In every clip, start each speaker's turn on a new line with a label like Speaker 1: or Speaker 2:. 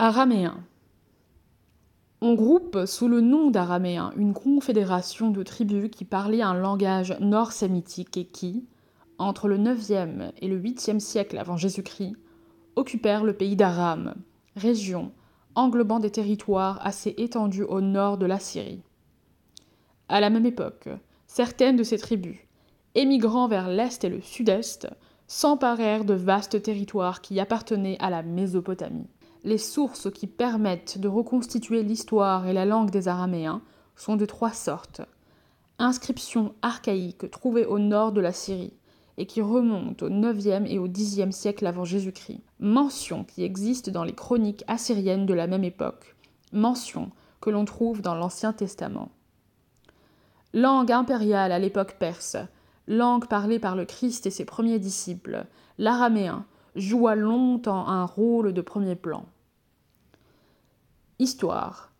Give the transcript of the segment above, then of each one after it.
Speaker 1: Araméens. On groupe sous le nom d'Araméens une confédération de tribus qui parlaient un langage nord-sémitique et qui, entre le 9e et le 8e siècle avant Jésus-Christ, occupèrent le pays d'Aram, région englobant des territoires assez étendus au nord de la Syrie. À la même époque, certaines de ces tribus, émigrant vers l'est et le sud-est, s'emparèrent de vastes territoires qui appartenaient à la Mésopotamie les sources qui permettent de reconstituer l'histoire et la langue des Araméens sont de trois sortes. Inscriptions archaïques trouvées au nord de la Syrie et qui remontent au 9e et au 10e siècle avant Jésus-Christ. Mentions qui existent dans les chroniques assyriennes de la même époque. Mentions que l'on trouve dans l'Ancien Testament. Langue impériale à l'époque perse, langue parlée par le Christ et ses premiers disciples, l'araméen joua longtemps un rôle de premier plan. Histoire.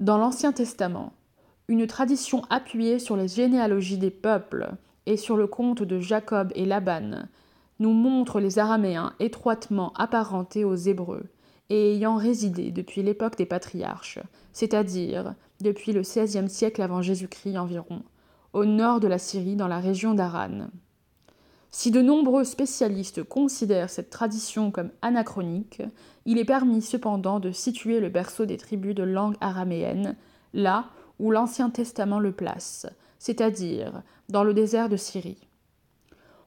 Speaker 1: Dans l'Ancien Testament, une tradition appuyée sur les généalogies des peuples et sur le conte de Jacob et Laban nous montre les Araméens étroitement apparentés aux Hébreux et ayant résidé depuis l'époque des patriarches, c'est-à-dire depuis le XVIe siècle avant Jésus-Christ environ, au nord de la Syrie dans la région d'Aran. Si de nombreux spécialistes considèrent cette tradition comme anachronique, il est permis cependant de situer le berceau des tribus de langue araméenne là où l'Ancien Testament le place, c'est-à-dire dans le désert de Syrie.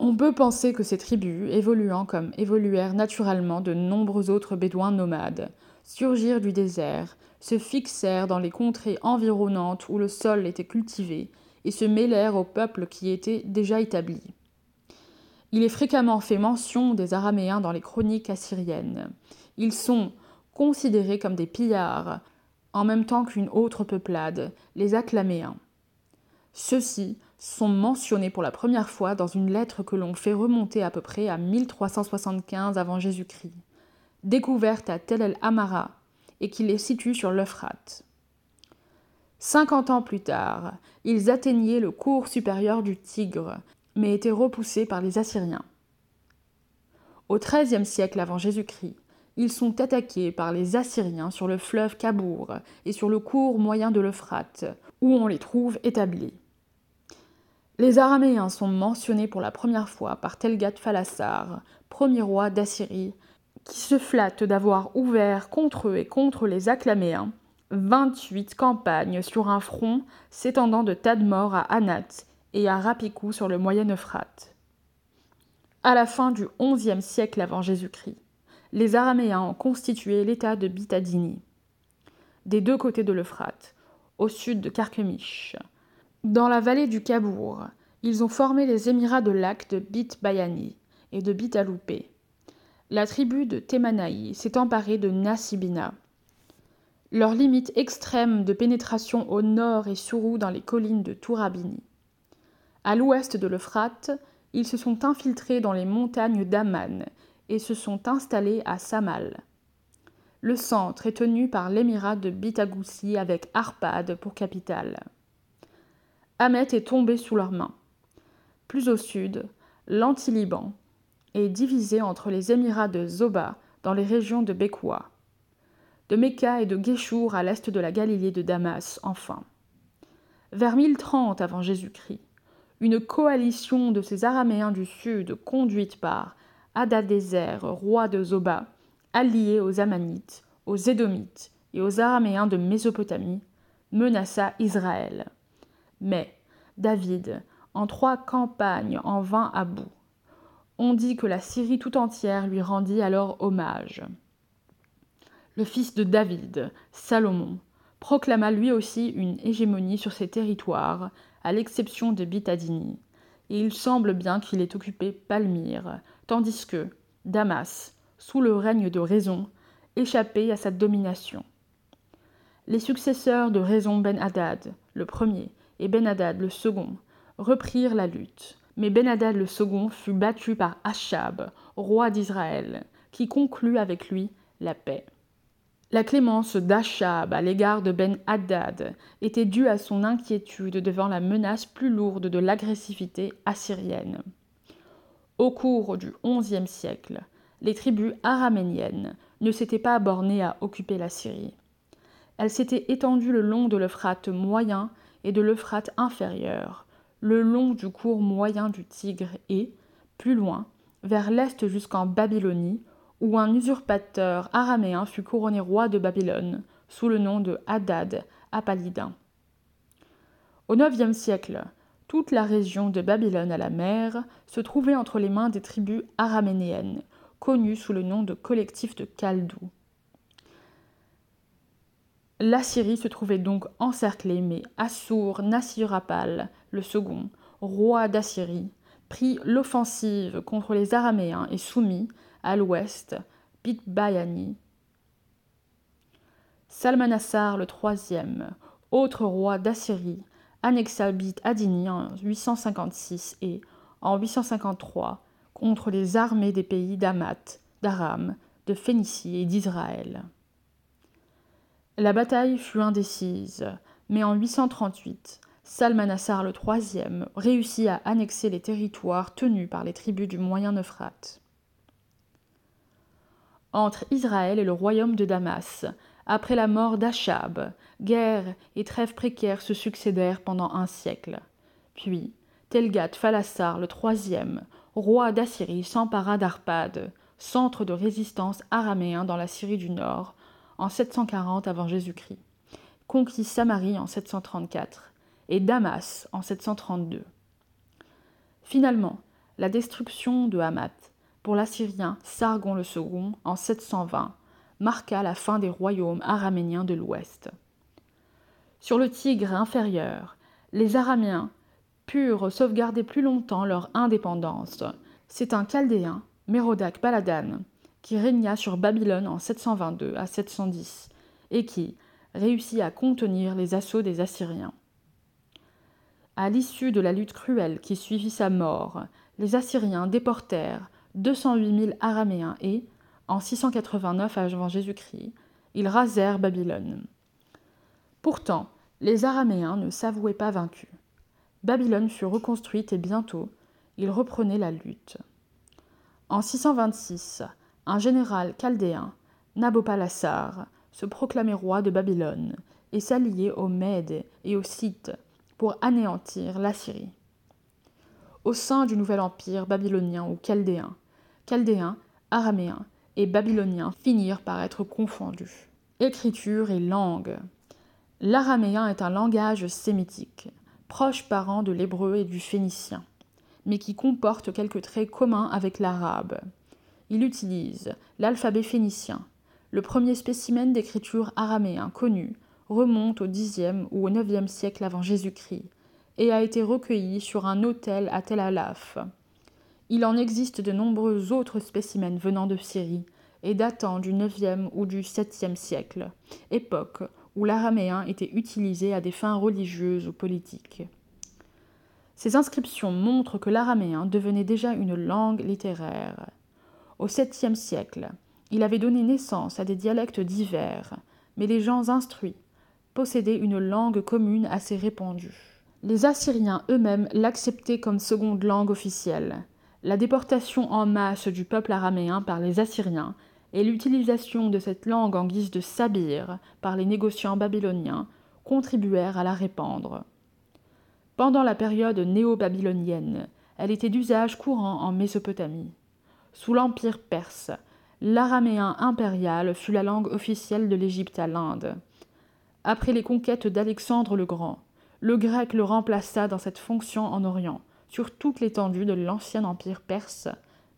Speaker 1: On peut penser que ces tribus, évoluant comme évoluèrent naturellement de nombreux autres bédouins nomades, surgirent du désert, se fixèrent dans les contrées environnantes où le sol était cultivé, et se mêlèrent aux peuples qui étaient déjà établis. Il est fréquemment fait mention des Araméens dans les chroniques assyriennes. Ils sont considérés comme des pillards, en même temps qu'une autre peuplade, les Acclaméens. Ceux-ci sont mentionnés pour la première fois dans une lettre que l'on fait remonter à peu près à 1375 avant Jésus-Christ, découverte à Tel el Amara et qui les situe sur l'Euphrate. Cinquante ans plus tard, ils atteignaient le cours supérieur du Tigre mais étaient repoussés par les Assyriens. Au XIIIe siècle avant Jésus-Christ, ils sont attaqués par les Assyriens sur le fleuve Kabour et sur le cours moyen de l'Euphrate, où on les trouve établis. Les Araméens sont mentionnés pour la première fois par Telgat-Phalasar, premier roi d'Assyrie, qui se flatte d'avoir ouvert contre eux et contre les Acclaméens 28 campagnes sur un front s'étendant de Tadmor à Anat et à Rapicou sur le Moyen Euphrate. À la fin du XIe siècle avant Jésus-Christ, les Araméens ont constitué l'État de Bitadini, des deux côtés de l'Euphrate, au sud de Carchemish. Dans la vallée du Kabour, ils ont formé les émirats de lac de Bit Bayani et de Bit Aloupé. La tribu de Temanaï s'est emparée de Nasibina. Leur limite extrême de pénétration au nord est Sourou dans les collines de Tourabini. À l'ouest de l'Euphrate, ils se sont infiltrés dans les montagnes d'Aman et se sont installés à Samal. Le centre est tenu par l'émirat de Bitagoussi avec Arpad pour capitale. Ahmet est tombé sous leurs mains. Plus au sud, l'Antiliban est divisé entre les émirats de Zoba dans les régions de Bekwa, de Mecca et de Guéchour à l'est de la Galilée de Damas, enfin. Vers 1030 avant Jésus-Christ, une coalition de ces Araméens du Sud, conduite par Adadézer, roi de Zoba, allié aux Amanites, aux Édomites et aux Araméens de Mésopotamie, menaça Israël. Mais David, en trois campagnes, en vint à bout. On dit que la Syrie tout entière lui rendit alors hommage. Le fils de David, Salomon, proclama lui aussi une hégémonie sur ses territoires à l'exception de Bitadini, et il semble bien qu'il ait occupé Palmyre, tandis que Damas, sous le règne de Raison, échappait à sa domination. Les successeurs de Raison Ben Hadad, le premier, et Ben Hadad le second, reprirent la lutte, mais Ben Hadad le second fut battu par Achab, roi d'Israël, qui conclut avec lui la paix. La clémence d'Achab à l'égard de Ben Haddad était due à son inquiétude devant la menace plus lourde de l'agressivité assyrienne. Au cours du XIe siècle, les tribus araméniennes ne s'était pas bornée à occuper la Syrie. Elle s'était étendue le long de l'Euphrate moyen et de l'Euphrate inférieur, le long du cours moyen du Tigre et, plus loin, vers l'est jusqu'en Babylonie, où un usurpateur araméen fut couronné roi de Babylone sous le nom de Hadad Apalidin. Au IXe siècle, toute la région de Babylone à la mer se trouvait entre les mains des tribus araménéennes, connues sous le nom de collectif de Chaldou. La Syrie se trouvait donc encerclée, mais Assur Nassirapal, le second, roi d'Assyrie, prit l'offensive contre les Araméens et soumit, à l'ouest, Bitbayani. Salmanassar le troisième, autre roi d'Assyrie, annexa Bit Adini en 856 et, en 853, contre les armées des pays d'Amat, d'Aram, de Phénicie et d'Israël. La bataille fut indécise, mais en 838, Salmanassar le III réussit à annexer les territoires tenus par les tribus du Moyen-Euphrate. Entre Israël et le royaume de Damas, après la mort d'Achab, guerre et trêve précaires se succédèrent pendant un siècle. Puis, Telgat Phalassar le III, roi d'Assyrie, s'empara d'Arpad, centre de résistance araméen dans la Syrie du Nord, en 740 avant Jésus-Christ, conquit Samarie en 734 et Damas en 732. Finalement, la destruction de Hamath pour l'Assyrien Sargon II en 720 marqua la fin des royaumes araméniens de l'Ouest. Sur le Tigre inférieur, les Araméens purent sauvegarder plus longtemps leur indépendance. C'est un Chaldéen, Mérodac Baladan, qui régna sur Babylone en 722 à 710 et qui réussit à contenir les assauts des Assyriens. À l'issue de la lutte cruelle qui suivit sa mort, les Assyriens déportèrent 208 000 Araméens et, en 689 avant Jésus-Christ, ils rasèrent Babylone. Pourtant, les Araméens ne s'avouaient pas vaincus. Babylone fut reconstruite et bientôt, ils reprenaient la lutte. En 626, un général chaldéen, Nabopolassar, se proclamait roi de Babylone et s'alliait aux Mèdes et aux Scythes pour anéantir l'Assyrie. Au sein du nouvel empire babylonien ou chaldéen, chaldéens, araméens et babyloniens finirent par être confondus. Écriture et langue. L'araméen est un langage sémitique, proche parent de l'hébreu et du phénicien, mais qui comporte quelques traits communs avec l'arabe. Il utilise l'alphabet phénicien. Le premier spécimen d'écriture araméen connu remonte au Xe ou au IXe siècle avant Jésus-Christ et a été recueilli sur un autel à Tel Alaf. Il en existe de nombreux autres spécimens venant de Syrie et datant du IXe ou du VIIe siècle, époque où l'araméen était utilisé à des fins religieuses ou politiques. Ces inscriptions montrent que l'araméen devenait déjà une langue littéraire. Au VIIe siècle, il avait donné naissance à des dialectes divers, mais les gens instruits possédaient une langue commune assez répandue. Les Assyriens eux-mêmes l'acceptaient comme seconde langue officielle. La déportation en masse du peuple araméen par les Assyriens et l'utilisation de cette langue en guise de sabir par les négociants babyloniens contribuèrent à la répandre. Pendant la période néo-babylonienne, elle était d'usage courant en Mésopotamie. Sous l'Empire perse, l'araméen impérial fut la langue officielle de l'Égypte à l'Inde. Après les conquêtes d'Alexandre le Grand, le grec le remplaça dans cette fonction en Orient, sur toute l'étendue de l'ancien empire perse,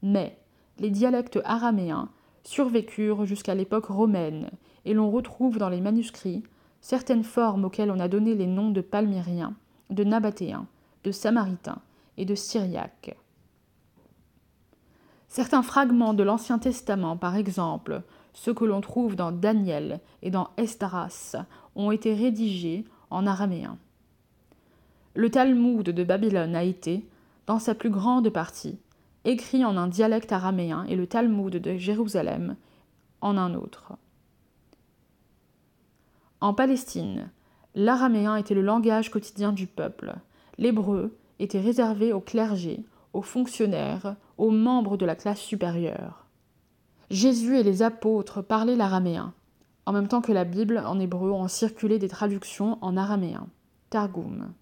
Speaker 1: mais les dialectes araméens survécurent jusqu'à l'époque romaine, et l'on retrouve dans les manuscrits certaines formes auxquelles on a donné les noms de palmyriens, de nabatéens, de samaritains et de syriaques. Certains fragments de l'Ancien Testament, par exemple, ceux que l'on trouve dans Daniel et dans Esdras, ont été rédigés en araméen. Le Talmud de Babylone a été, dans sa plus grande partie, écrit en un dialecte araméen et le Talmud de Jérusalem en un autre. En Palestine, l'araméen était le langage quotidien du peuple, l'hébreu était réservé au clergé, aux fonctionnaires, aux membres de la classe supérieure. Jésus et les apôtres parlaient l'araméen, en même temps que la Bible en hébreu ont circulé des traductions en araméen. Targum.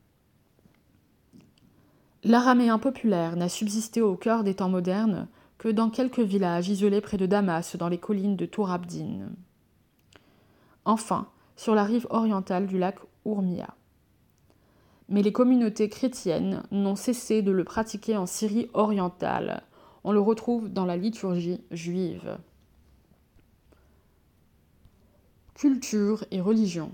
Speaker 1: L'araméen populaire n'a subsisté au cœur des temps modernes que dans quelques villages isolés près de Damas, dans les collines de Tourabdin. Enfin, sur la rive orientale du lac Ourmia. Mais les communautés chrétiennes n'ont cessé de le pratiquer en Syrie orientale. On le retrouve dans la liturgie juive. Culture et religion.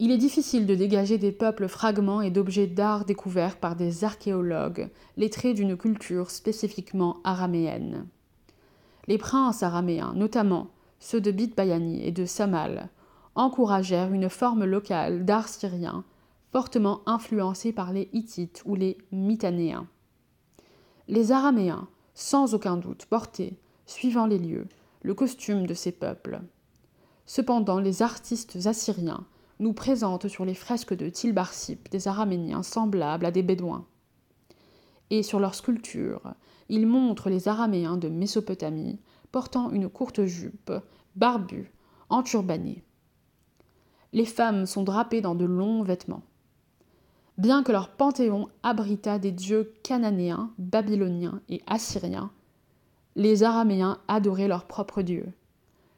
Speaker 1: Il est difficile de dégager des peuples fragments et d'objets d'art découverts par des archéologues les traits d'une culture spécifiquement araméenne. Les princes araméens, notamment ceux de Bitbayani et de Samal, encouragèrent une forme locale d'art syrien fortement influencée par les Hittites ou les Mitanéens. Les Araméens, sans aucun doute, portaient, suivant les lieux, le costume de ces peuples. Cependant, les artistes assyriens nous présentent sur les fresques de Tilbarsip des Araméniens semblables à des Bédouins. Et sur leurs sculptures, ils montrent les Araméens de Mésopotamie portant une courte jupe, barbus, enturbannés. Les femmes sont drapées dans de longs vêtements. Bien que leur panthéon abritât des dieux cananéens, babyloniens et assyriens, les Araméens adoraient leurs propres dieux.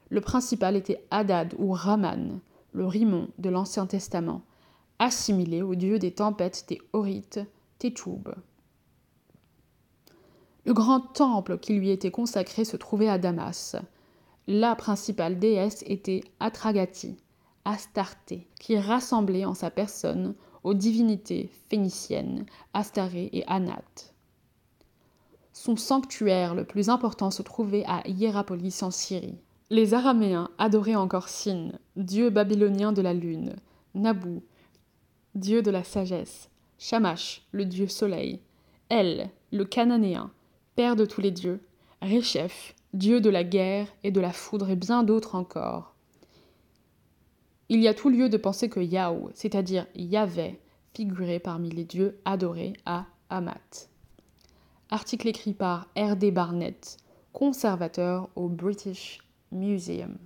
Speaker 1: Le principal était Hadad ou Raman, le Rimon de l'Ancien Testament, assimilé au dieu des tempêtes des Horites, Téchoub. Le grand temple qui lui était consacré se trouvait à Damas. La principale déesse était Atragati, Astarté, qui rassemblait en sa personne aux divinités phéniciennes, Astaré et Anat. Son sanctuaire le plus important se trouvait à Hierapolis en Syrie. Les Araméens adoraient encore Sin, dieu babylonien de la lune, Nabu, dieu de la sagesse, Shamash, le dieu soleil, El, le cananéen, père de tous les dieux, Réchef, dieu de la guerre et de la foudre et bien d'autres encore. Il y a tout lieu de penser que Yahou, c'est-à-dire Yahvé, figurait parmi les dieux adorés à Amat. Article écrit par R.D. Barnett, conservateur au British Museum